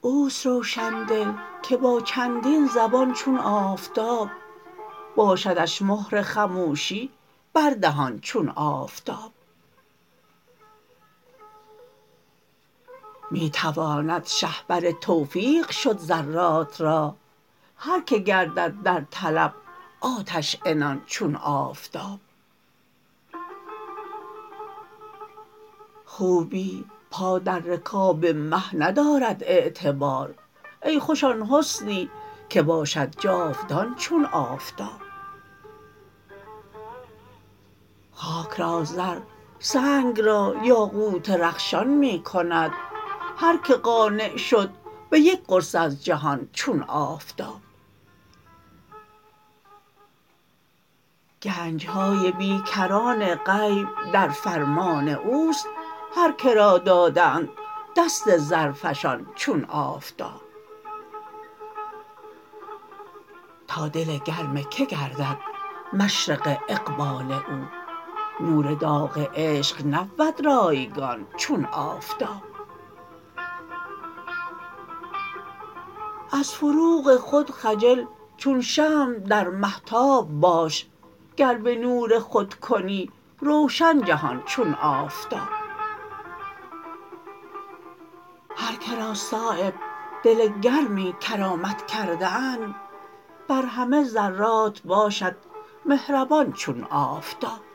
اوست روشندل که با چندین زبان چون آفتاب باشدش مهر خموشی بر دهان چون آفتاب. می تواند شهپر توفیق شد ذرات را هر که گردد در طلب آتش عنان چون آفتاب. خوبی پا در رکاب مه ندارد اعتبار. ای خوش آن حسنی که باشد جاودان چون آفتاب. خاک را زر سنگ را یاقوت رخشان می کند. هر که قانع شد به یک قرص از جهان چون آفتاب. گنج های بیکران غیب در فرمان اوست هر که را دادند دست زرفشان چون آفتاب. تا دل گرم که گردد مشرق اقبال او نور داغ عشق نبود رایگان چون آفتاب. از فروغ خود خجل چون شمع در مهتاب باش گر به نور خود کنی روشن جهان چون آفتاب. هر که را صایب دل گرمی کرامت کرده اند بر همه ذرات باشد مهربان چون آفتاب.